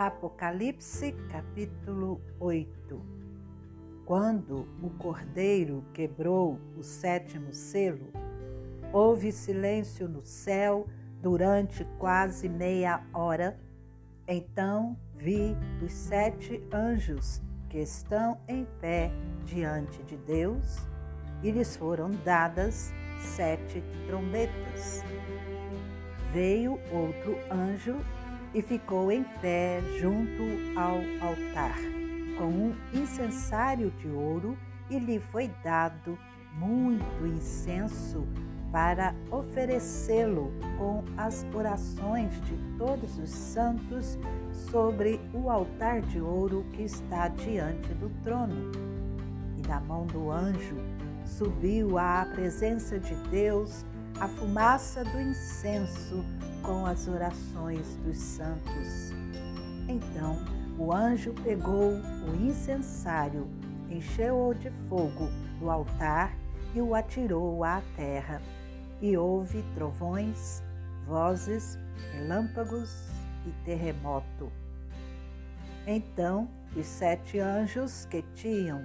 Apocalipse capítulo 8 Quando o cordeiro quebrou o sétimo selo, houve silêncio no céu durante quase meia hora. Então vi os sete anjos que estão em pé diante de Deus e lhes foram dadas sete trombetas. Veio outro anjo e ficou em pé junto ao altar, com um incensário de ouro, e lhe foi dado muito incenso para oferecê-lo com as orações de todos os santos sobre o altar de ouro que está diante do trono. E da mão do anjo subiu à presença de Deus a fumaça do incenso com as orações dos santos. Então o anjo pegou o incensário, encheu-o de fogo do altar e o atirou à terra. E houve trovões, vozes, relâmpagos e terremoto. Então os sete anjos que tinham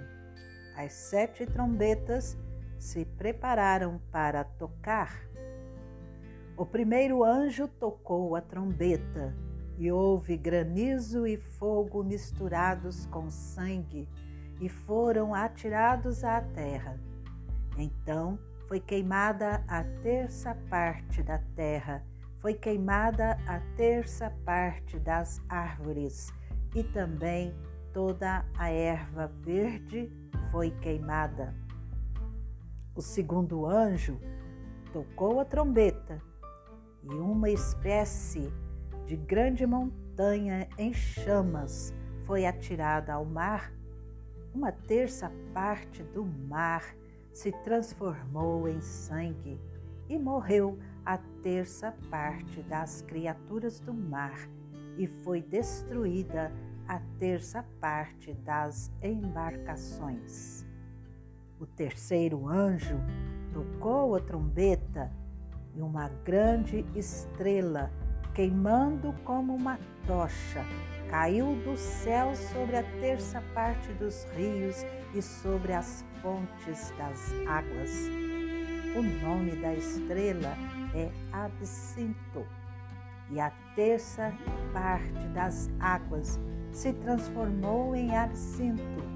as sete trombetas se prepararam para tocar. O primeiro anjo tocou a trombeta e houve granizo e fogo misturados com sangue e foram atirados à terra. Então foi queimada a terça parte da terra, foi queimada a terça parte das árvores e também toda a erva verde foi queimada. O segundo anjo tocou a trombeta e uma espécie de grande montanha em chamas foi atirada ao mar. Uma terça parte do mar se transformou em sangue e morreu a terça parte das criaturas do mar e foi destruída a terça parte das embarcações. O terceiro anjo tocou a trombeta e uma grande estrela, queimando como uma tocha, caiu do céu sobre a terça parte dos rios e sobre as fontes das águas. O nome da estrela é Absinto, e a terça parte das águas se transformou em absinto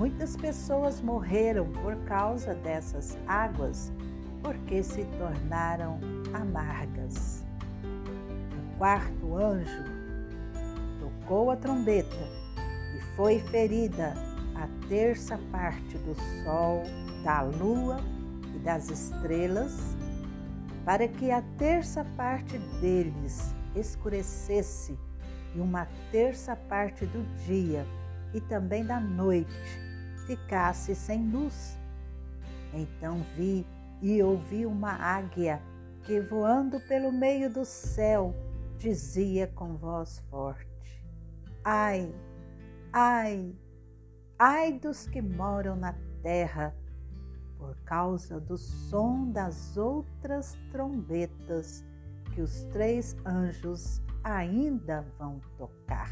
muitas pessoas morreram por causa dessas águas, porque se tornaram amargas. O quarto anjo tocou a trombeta e foi ferida a terça parte do sol, da lua e das estrelas, para que a terça parte deles escurecesse e uma terça parte do dia e também da noite ficasse sem luz. Então vi e ouvi uma águia que, voando pelo meio do céu, dizia com voz forte: Ai, ai, ai dos que moram na terra, por causa do som das outras trombetas que os três anjos ainda vão tocar.